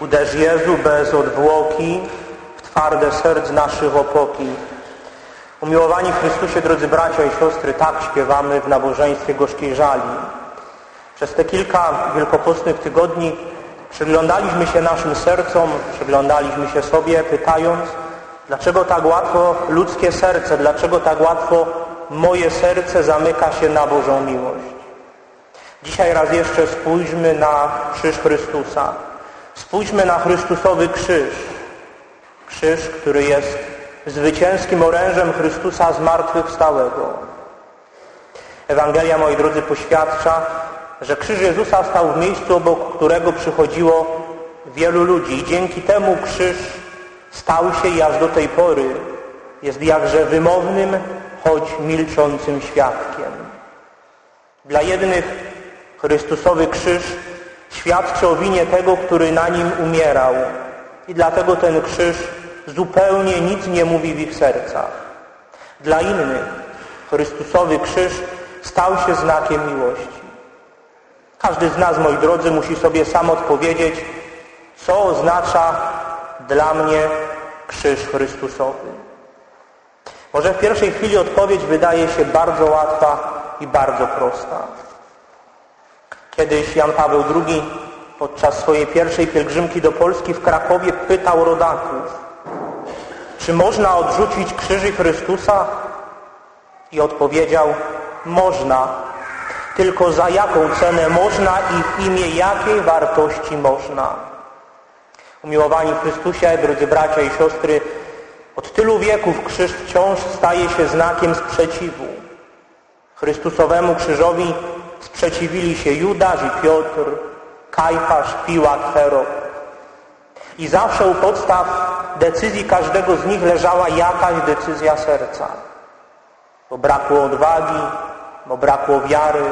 Uderz Jezu bez odwłoki w twarde serc naszych opoki. Umiłowani w Chrystusie, drodzy bracia i siostry, tak śpiewamy w nabożeństwie gorzkiej żali. Przez te kilka wielkopostnych tygodni przyglądaliśmy się naszym sercom, przyglądaliśmy się sobie, pytając, dlaczego tak łatwo ludzkie serce, dlaczego tak łatwo moje serce zamyka się na Bożą miłość. Dzisiaj raz jeszcze spójrzmy na krzyż Chrystusa. Spójrzmy na Chrystusowy krzyż. Krzyż, który jest zwycięskim orężem Chrystusa zmartwychwstałego. Ewangelia, moi drodzy, poświadcza, że krzyż Jezusa stał w miejscu, obok którego przychodziło wielu ludzi i dzięki temu krzyż stał się i aż do tej pory jest jakże wymownym, choć milczącym świadkiem. Dla jednych Chrystusowy krzyż świadczy o winie tego, który na nim umierał i dlatego ten krzyż zupełnie nic nie mówi w ich sercach. Dla innych Chrystusowy krzyż stał się znakiem miłości. Każdy z nas, moi drodzy, musi sobie sam odpowiedzieć, co oznacza dla mnie krzyż Chrystusowy. Może w pierwszej chwili odpowiedź wydaje się bardzo łatwa i bardzo prosta. Kiedyś Jan Paweł II podczas swojej pierwszej pielgrzymki do Polski w Krakowie pytał rodaków, czy można odrzucić krzyży Chrystusa? I odpowiedział, można, tylko za jaką cenę można i w imię jakiej wartości można. Umiłowani Chrystusie, drodzy bracia i siostry, od tylu wieków krzyż wciąż staje się znakiem sprzeciwu. Chrystusowemu krzyżowi sprzeciwili się Judasz i Piotr, Kajfasz, Piłat, Herod. I zawsze u podstaw decyzji każdego z nich leżała jakaś decyzja serca. Bo brakło odwagi, bo brakło wiary,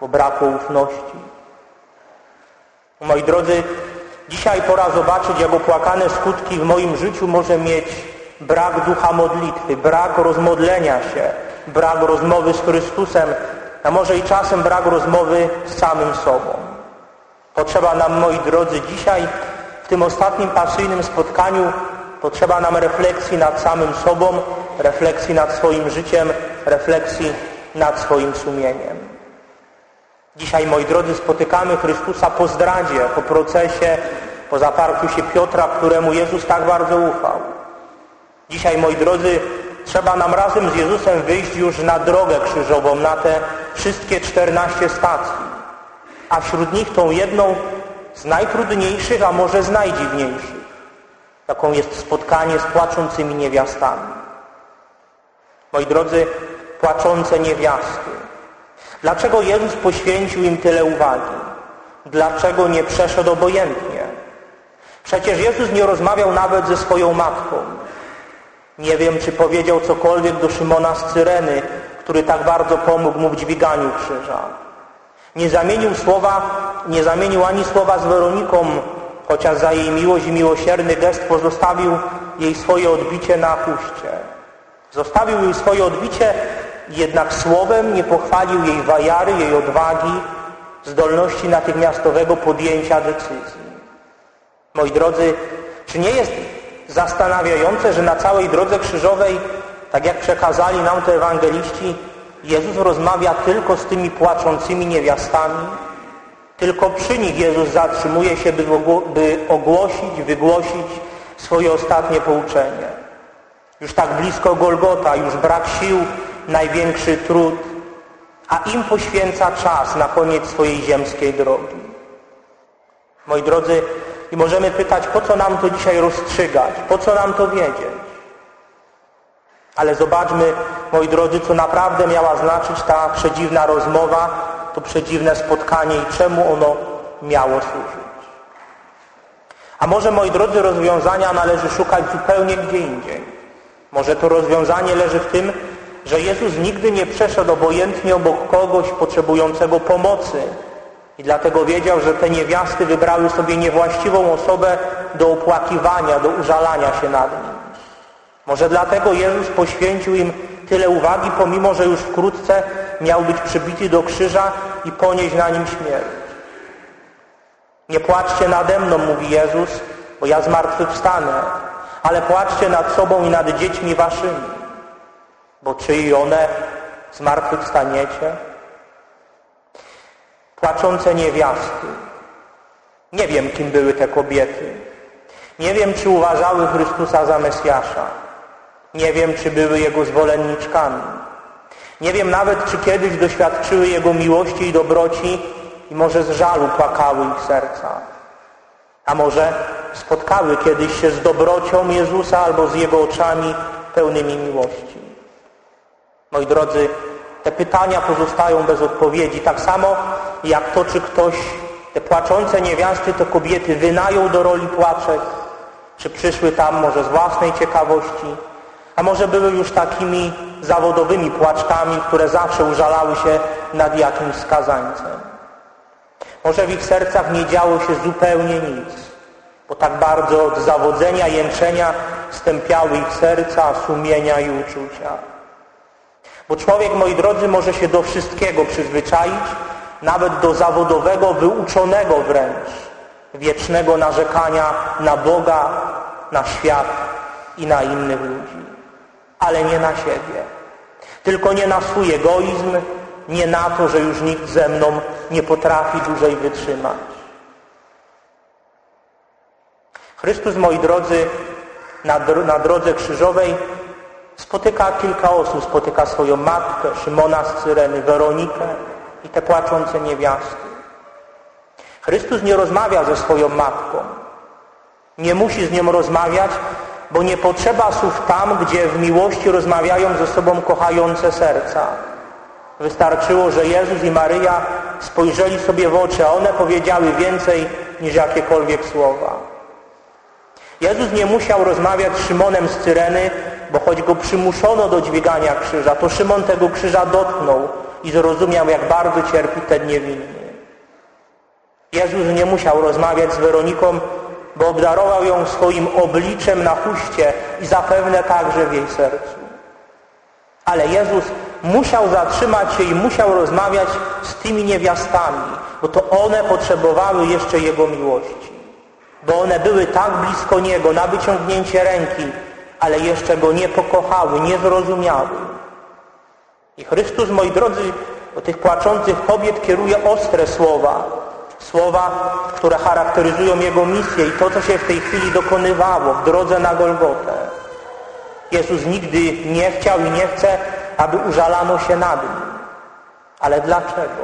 bo brakło ufności. Moi drodzy, dzisiaj pora zobaczyć, jak opłakane skutki w moim życiu może mieć brak ducha modlitwy, brak rozmodlenia się, brak rozmowy z Chrystusem, a może i czasem brak rozmowy z samym sobą. Potrzeba nam, moi drodzy, dzisiaj w tym ostatnim pasyjnym spotkaniu potrzeba nam refleksji nad samym sobą, refleksji nad swoim życiem, refleksji nad swoim sumieniem. Dzisiaj, moi drodzy, spotykamy Chrystusa po zdradzie, po procesie, po zaparciu się Piotra, któremu Jezus tak bardzo ufał. Dzisiaj, moi drodzy, trzeba nam razem z Jezusem wyjść już na drogę krzyżową, na te wszystkie 14 stacji. A wśród nich tą jedną z najtrudniejszych, a może z najdziwniejszych. Taką jest spotkanie z płaczącymi niewiastami. Moi drodzy, płaczące niewiasty. Dlaczego Jezus poświęcił im tyle uwagi? Dlaczego nie przeszedł obojętnie? Przecież Jezus nie rozmawiał nawet ze swoją matką. Nie wiem, czy powiedział cokolwiek do Szymona z Cyreny, który tak bardzo pomógł mu w dźwiganiu krzyża. Nie zamienił słowa, nie zamienił ani słowa z Weroniką, chociaż za jej miłość i miłosierny gest pozostawił jej swoje odbicie na chuście. Zostawił jej swoje odbicie, jednak słowem nie pochwalił jej wajary, jej odwagi, zdolności natychmiastowego podjęcia decyzji. Moi drodzy, czy nie jest zastanawiające, że na całej drodze krzyżowej, tak jak przekazali nam to ewangeliści, Jezus rozmawia tylko z tymi płaczącymi niewiastami, tylko przy nich Jezus zatrzymuje się, by, ogłosić, wygłosić swoje ostatnie pouczenie. Już tak blisko Golgota, już brak sił, największy trud, a im poświęca czas na koniec swojej ziemskiej drogi. Moi drodzy, i możemy pytać, po co nam to dzisiaj rozstrzygać? Po co nam to wiedzieć? Ale zobaczmy, moi drodzy, co naprawdę miała znaczyć ta przedziwna rozmowa, to przedziwne spotkanie i czemu ono miało służyć. A może, moi drodzy, rozwiązania należy szukać zupełnie gdzie indziej. Może to rozwiązanie leży w tym, że Jezus nigdy nie przeszedł obojętnie obok kogoś potrzebującego pomocy, i dlatego wiedział, że te niewiasty wybrały sobie niewłaściwą osobę do opłakiwania, do użalania się nad nim. Może dlatego Jezus poświęcił im tyle uwagi, pomimo że już wkrótce miał być przybity do krzyża i ponieść na nim śmierć. Nie płaczcie nade mną, mówi Jezus, bo ja zmartwychwstanę, ale płaczcie nad sobą i nad dziećmi waszymi, bo czy i one zmartwychwstaniecie? Płaczące niewiasty. Nie wiem, kim były te kobiety. Nie wiem, czy uważały Chrystusa za Mesjasza. Nie wiem, czy były Jego zwolenniczkami. Nie wiem nawet, czy kiedyś doświadczyły Jego miłości i dobroci i może z żalu płakały ich serca. A może spotkały kiedyś się z dobrocią Jezusa albo z Jego oczami pełnymi miłości. Moi drodzy, te pytania pozostają bez odpowiedzi. Tak samo jak to, czy ktoś te płaczące niewiasty, to kobiety wynają do roli płaczek, czy przyszły tam może z własnej ciekawości, a może były już takimi zawodowymi płaczkami, które zawsze użalały się nad jakimś skazańcem. Może w ich sercach nie działo się zupełnie nic, bo tak bardzo od zawodzenia, jęczenia stępiały ich serca, sumienia i uczucia. Bo człowiek, moi drodzy, może się do wszystkiego przyzwyczaić, nawet do zawodowego, wyuczonego wręcz, wiecznego narzekania na Boga, na świat i na innych ludzi. Ale nie na siebie. Tylko nie na swój egoizm, nie na to, że już nikt ze mną nie potrafi dłużej wytrzymać. Chrystus, moi drodzy, na, na drodze krzyżowej spotyka kilka osób. Spotyka swoją matkę, Szymona z Cyreny, Weronikę i te płaczące niewiasty. Chrystus nie rozmawia ze swoją matką. Nie musi z nią rozmawiać, bo nie potrzeba słów tam, gdzie w miłości rozmawiają ze sobą kochające serca. Wystarczyło, że Jezus i Maryja spojrzeli sobie w oczy, a one powiedziały więcej niż jakiekolwiek słowa. Jezus nie musiał rozmawiać z Szymonem z Cyreny, bo choć go przymuszono do dźwigania krzyża, to Szymon tego krzyża dotknął i zrozumiał, jak bardzo cierpi ten niewinny. Jezus nie musiał rozmawiać z Weroniką, bo obdarował ją swoim obliczem na chuście i zapewne także w jej sercu. Ale Jezus musiał zatrzymać się i musiał rozmawiać z tymi niewiastami, bo to one potrzebowały jeszcze Jego miłości. Bo one były tak blisko Niego, na wyciągnięcie ręki, ale jeszcze Go nie pokochały, nie zrozumiały. I Chrystus, moi drodzy, do tych płaczących kobiet kieruje ostre słowa. Słowa, które charakteryzują Jego misję i to, co się w tej chwili dokonywało w drodze na Golgotę. Jezus nigdy nie chciał i nie chce, aby użalano się nad Nim. Ale dlaczego?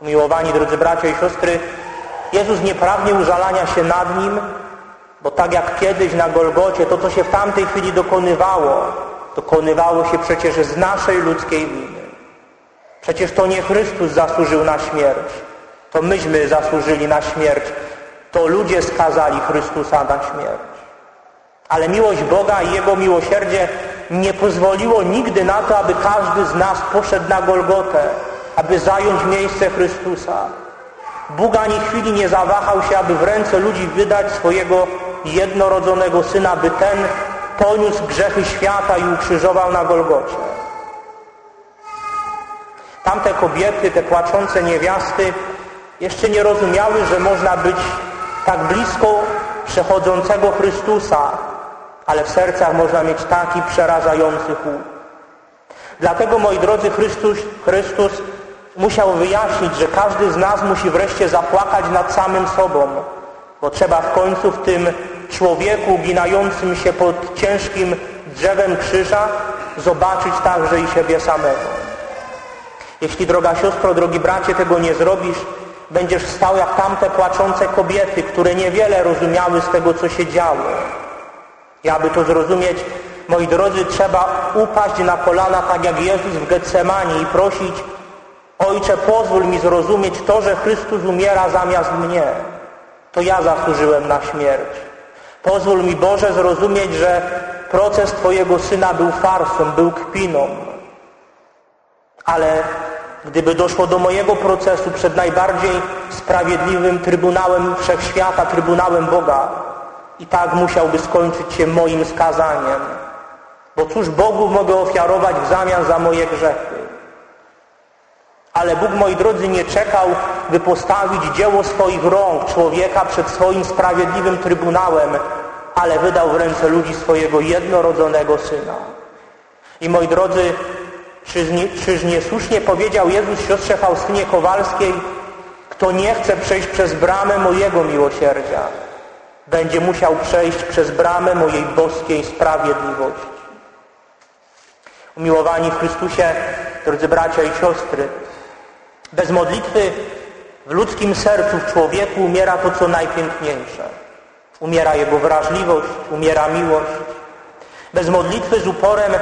Miłowani drodzy bracia i siostry, Jezus nie pragnie użalania się nad Nim, bo tak jak kiedyś na Golgocie, to co się w tamtej chwili dokonywało, dokonywało się przecież z naszej ludzkiej winy. Przecież to nie Chrystus zasłużył na śmierć. To myśmy zasłużyli na śmierć. To ludzie skazali Chrystusa na śmierć. Ale miłość Boga i Jego miłosierdzie nie pozwoliło nigdy na to, aby każdy z nas poszedł na Golgotę, aby zająć miejsce Chrystusa. Bóg ani chwili nie zawahał się, aby w ręce ludzi wydać swojego jednorodzonego Syna, by ten poniósł grzechy świata i ukrzyżował na Golgocie. Tamte kobiety, te płaczące niewiasty jeszcze nie rozumiały, że można być tak blisko przechodzącego Chrystusa, ale w sercach można mieć taki przerażający chłód. Dlatego, moi drodzy, Chrystus, Chrystus musiał wyjaśnić, że każdy z nas musi wreszcie zapłakać nad samym sobą, bo trzeba w końcu w tym człowieku ginającym się pod ciężkim drzewem krzyża zobaczyć także i siebie samego. Jeśli, droga siostro, drogi bracie, tego nie zrobisz, będziesz stał jak tamte płaczące kobiety, które niewiele rozumiały z tego, co się działo. I aby to zrozumieć, moi drodzy, trzeba upaść na kolana, tak jak Jezus w Getsemanie i prosić Ojcze, pozwól mi zrozumieć to, że Chrystus umiera zamiast mnie. To ja zasłużyłem na śmierć. Pozwól mi, Boże, zrozumieć, że proces Twojego Syna był farsą, był kpiną. Ale gdyby doszło do mojego procesu przed najbardziej sprawiedliwym Trybunałem Wszechświata, Trybunałem Boga, i tak musiałby skończyć się moim skazaniem. Bo cóż Bogu mogę ofiarować w zamian za moje grzechy? Ale Bóg, moi drodzy, nie czekał, by postawić dzieło swoich rąk człowieka przed swoim sprawiedliwym trybunałem, ale wydał w ręce ludzi swojego jednorodzonego Syna. I moi drodzy, czyż, nie, czyż niesłusznie powiedział Jezus siostrze Faustynie Kowalskiej, kto nie chce przejść przez bramę mojego miłosierdzia, będzie musiał przejść przez bramę mojej boskiej sprawiedliwości. Umiłowani w Chrystusie, drodzy bracia i siostry, bez modlitwy w ludzkim sercu, w człowieku umiera to, co najpiękniejsze. Umiera jego wrażliwość, umiera miłość. Bez modlitwy z uporem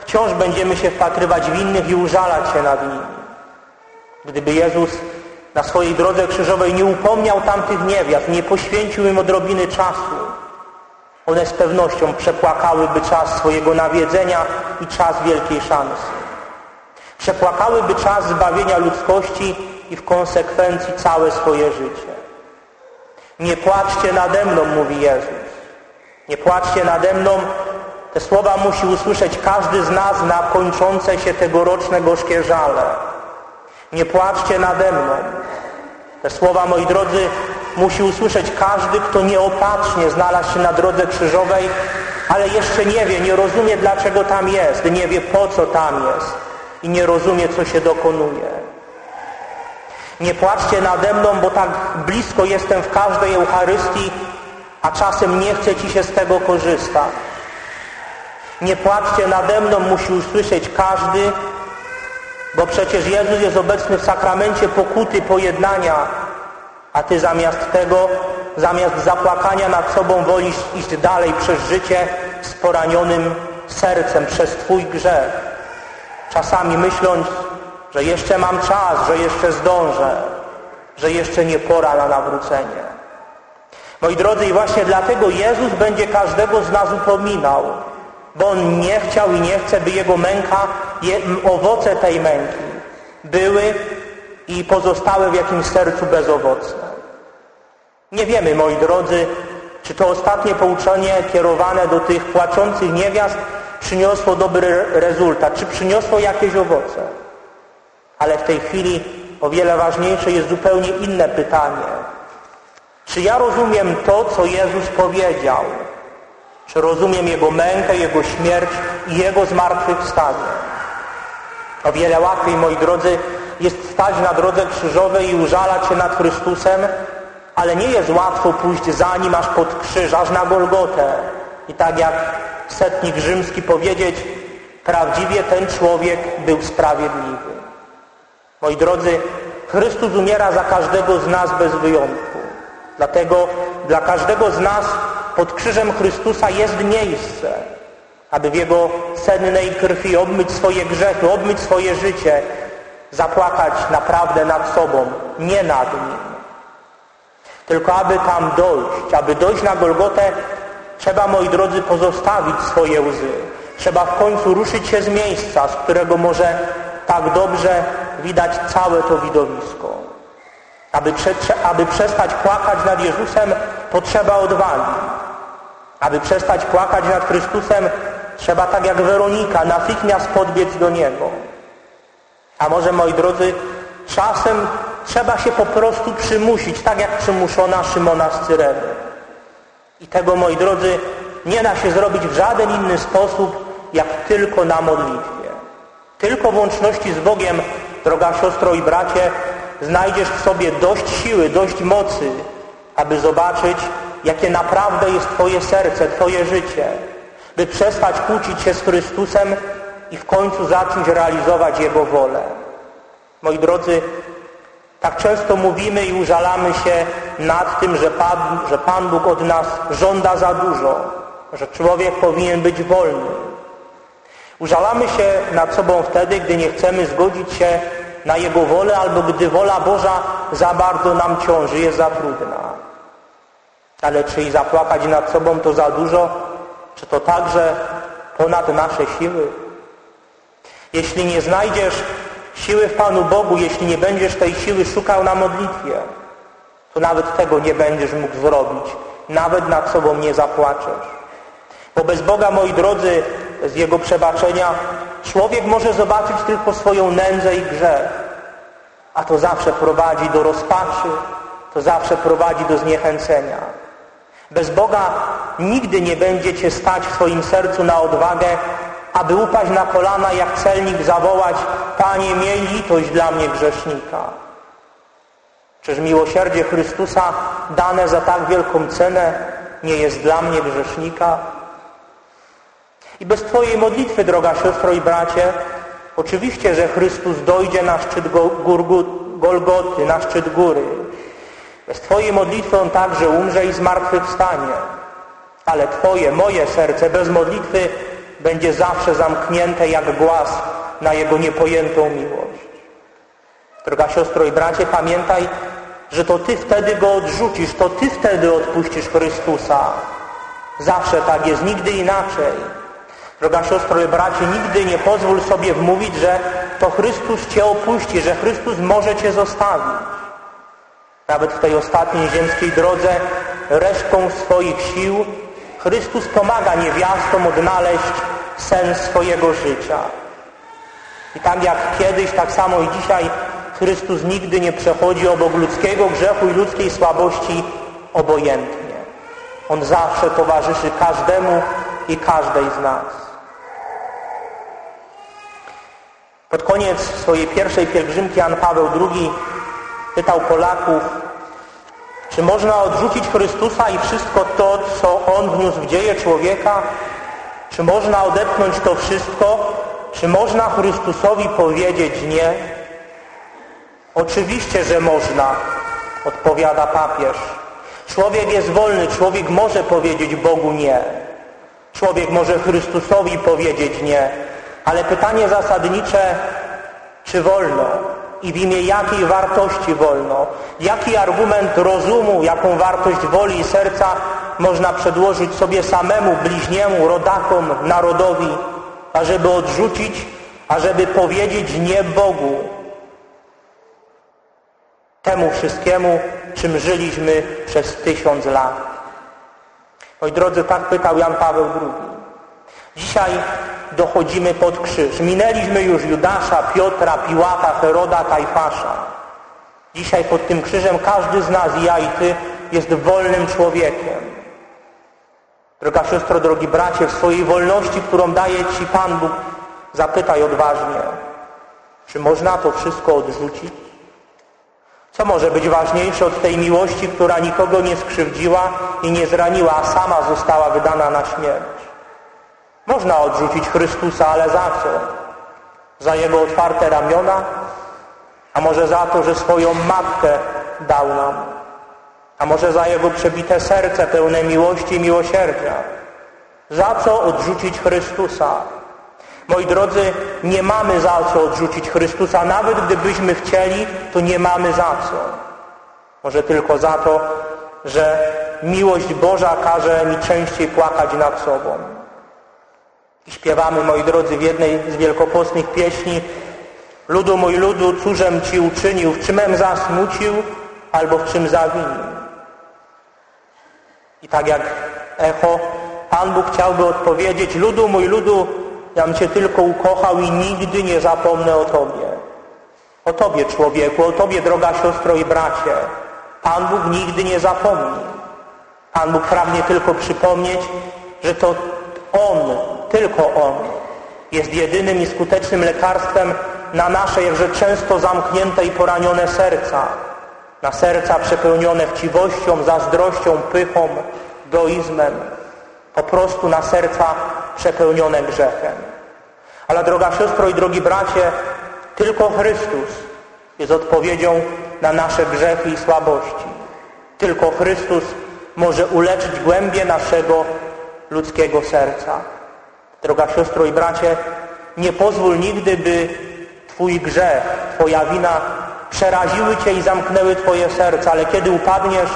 wciąż będziemy się wpatrywać w innych i użalać się nad nimi. Gdyby Jezus na swojej drodze krzyżowej nie upomniał tamtych niewiast, nie poświęcił im odrobiny czasu, one z pewnością przepłakałyby czas swojego nawiedzenia i czas wielkiej szansy. Przepłakałyby czas zbawienia ludzkości i w konsekwencji całe swoje życie. Nie płaczcie nade mną, mówi Jezus. Nie płaczcie nade mną. Te słowa musi usłyszeć każdy z nas na kończące się tegoroczne gorzkie żale. Nie płaczcie nade mną. Te słowa, moi drodzy, musi usłyszeć każdy, kto nieopatrznie znalazł się na drodze krzyżowej, ale jeszcze nie wie, nie rozumie, dlaczego tam jest, nie wie, po co tam jest i nie rozumie, co się dokonuje. Nie płaczcie nade mną, bo tak blisko jestem w każdej Eucharystii, a czasem nie chce Ci się z tego korzystać. Nie płaczcie nade mną, musi usłyszeć każdy, bo przecież Jezus jest obecny w sakramencie pokuty, pojednania, a Ty zamiast tego, zamiast zapłakania nad sobą wolisz iść dalej przez życie z poranionym sercem przez Twój grzech. Czasami myśląc, że jeszcze mam czas, że jeszcze zdążę, że jeszcze nie pora na nawrócenie. Moi drodzy, i właśnie dlatego Jezus będzie każdego z nas upominał, bo On nie chciał i nie chce, by Jego męka, owoce tej męki były i pozostały w jakimś sercu bezowocne. Nie wiemy, moi drodzy, czy to ostatnie pouczenie kierowane do tych płaczących niewiast przyniosło dobry rezultat, czy przyniosło jakieś owoce. Ale w tej chwili o wiele ważniejsze jest zupełnie inne pytanie. Czy ja rozumiem to, co Jezus powiedział? Czy rozumiem Jego mękę, Jego śmierć i Jego zmartwychwstanie? O wiele łatwiej, moi drodzy, jest stać na drodze krzyżowej i użalać się nad Chrystusem, ale nie jest łatwo pójść za Nim aż pod krzyż, aż na Golgotę. I tak jak setnik rzymski powiedzieć, prawdziwie ten człowiek był sprawiedliwy. Moi drodzy, Chrystus umiera za każdego z nas bez wyjątku. Dlatego dla każdego z nas pod krzyżem Chrystusa jest miejsce, aby w Jego sennej krwi obmyć swoje grzechy, obmyć swoje życie, zapłakać naprawdę nad sobą, nie nad Nim. Tylko aby tam dojść, aby dojść na Golgotę, trzeba, moi drodzy, pozostawić swoje łzy. Trzeba w końcu ruszyć się z miejsca, z którego może tak dobrze widać całe to widowisko. Aby, aby przestać płakać nad Jezusem, potrzeba odwagi. Aby przestać płakać nad Chrystusem, trzeba tak jak Weronika natychmiast podbiec do Niego. A może, moi drodzy, czasem trzeba się po prostu przymusić, tak jak przymuszona Szymona z Cyreny. I tego, moi drodzy, nie da się zrobić w żaden inny sposób, jak tylko na modlitwie. Tylko w łączności z Bogiem, droga siostro i bracie, znajdziesz w sobie dość siły, dość mocy, aby zobaczyć, jakie naprawdę jest Twoje serce, Twoje życie, by przestać kłócić się z Chrystusem i w końcu zacząć realizować Jego wolę. Moi drodzy, tak często mówimy i użalamy się nad tym, że Pan, że Pan Bóg od nas żąda za dużo, że człowiek powinien być wolny. Użalamy się nad sobą wtedy, gdy nie chcemy zgodzić się na Jego wolę albo gdy wola Boża za bardzo nam ciąży, jest za trudna. Ale czy i zapłakać nad sobą to za dużo, czy to także ponad nasze siły? Jeśli nie znajdziesz siły w Panu Bogu, jeśli nie będziesz tej siły szukał na modlitwie, to nawet tego nie będziesz mógł zrobić. Nawet nad sobą nie zapłaczesz. Bo bez Boga, moi drodzy, z Jego przebaczenia człowiek może zobaczyć tylko swoją nędzę i grzech. A to zawsze prowadzi do rozpaczy, to zawsze prowadzi do zniechęcenia. Bez Boga nigdy nie będzie Cię stać w swoim sercu na odwagę, aby upaść na kolana jak celnik zawołać Panie miej litość dla mnie grzesznika. Czyż miłosierdzie Chrystusa dane za tak wielką cenę nie jest dla mnie grzesznika? I bez Twojej modlitwy, droga siostro i bracie, oczywiście, że Chrystus dojdzie na szczyt Golgoty, na szczyt góry. Bez Twojej modlitwy On także umrze i zmartwychwstanie. Ale Twoje, moje serce bez modlitwy będzie zawsze zamknięte jak głaz na Jego niepojętą miłość. Droga siostro i bracie, pamiętaj, że to Ty wtedy Go odrzucisz, to Ty wtedy odpuścisz Chrystusa. Zawsze tak jest, nigdy inaczej. Droga siostro i bracie, nigdy nie pozwól sobie wmówić, że to Chrystus Cię opuści, że Chrystus może Cię zostawić. Nawet w tej ostatniej ziemskiej drodze resztką swoich sił Chrystus pomaga niewiastom odnaleźć sens swojego życia. I tak jak kiedyś, tak samo i dzisiaj Chrystus nigdy nie przechodzi obok ludzkiego grzechu i ludzkiej słabości obojętnie. On zawsze towarzyszy każdemu i każdej z nas. Pod koniec swojej pierwszej pielgrzymki Jan Paweł II pytał Polaków, czy można odrzucić Chrystusa i wszystko to, co On wniósł w dzieje człowieka? Czy można odepchnąć to wszystko? Czy można Chrystusowi powiedzieć nie? Oczywiście, że można, odpowiada papież. Człowiek jest wolny, człowiek może powiedzieć Bogu nie. Człowiek może Chrystusowi powiedzieć nie. Ale pytanie zasadnicze, czy wolno? I w imię jakiej wartości wolno? Jaki argument rozumu, jaką wartość woli i serca można przedłożyć sobie samemu, bliźniemu, rodakom, narodowi, ażeby odrzucić, ażeby powiedzieć nie Bogu? Temu wszystkiemu, czym żyliśmy przez tysiąc lat. Moi drodzy, tak pytał Jan Paweł II. Dzisiaj dochodzimy pod krzyż. Minęliśmy już Judasza, Piotra, Piłata, Heroda, Kajfasza. Dzisiaj pod tym krzyżem każdy z nas, ja i Ty, jest wolnym człowiekiem. Droga siostro, drogi bracie, w swojej wolności, którą daje Ci Pan Bóg, zapytaj odważnie, czy można to wszystko odrzucić? Co może być ważniejsze od tej miłości, która nikogo nie skrzywdziła i nie zraniła, a sama została wydana na śmierć? Można odrzucić Chrystusa, ale za co? Za Jego otwarte ramiona? A może za to, że swoją matkę dał nam? A może za Jego przebite serce pełne miłości i miłosierdzia? Za co odrzucić Chrystusa? Moi drodzy, nie mamy za co odrzucić Chrystusa. Nawet gdybyśmy chcieli, to nie mamy za co. Może tylko za to, że miłość Boża każe mi częściej płakać nad sobą. I śpiewamy, moi drodzy, w jednej z wielkopostnych pieśni Ludu mój ludu, cóżem Ci uczynił, w czymem zasmucił, albo w czym zawinił. I tak jak echo, Pan Bóg chciałby odpowiedzieć, ludu mój ludu, jam Cię tylko ukochał i nigdy nie zapomnę o Tobie. O Tobie, człowieku, o Tobie, droga siostro i bracie. Pan Bóg nigdy nie zapomni. Pan Bóg pragnie tylko przypomnieć, że to On, tylko On jest jedynym i skutecznym lekarstwem na nasze, jakże często zamknięte i poranione serca. Na serca przepełnione chciwością, zazdrością, pychą, egoizmem. Po prostu na serca przepełnione grzechem. Ale droga siostro i drogi bracie, tylko Chrystus jest odpowiedzią na nasze grzechy i słabości. Tylko Chrystus może uleczyć głębie naszego ludzkiego serca. Droga siostro i bracie, nie pozwól nigdy, by Twój grzech, Twoja wina przeraziły Cię i zamknęły Twoje serce, ale kiedy upadniesz,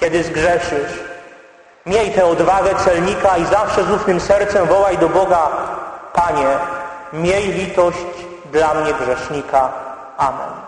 kiedy zgrzeszysz, miej tę odwagę celnika i zawsze z ufnym sercem wołaj do Boga, Panie, miej litość dla mnie grzesznika. Amen.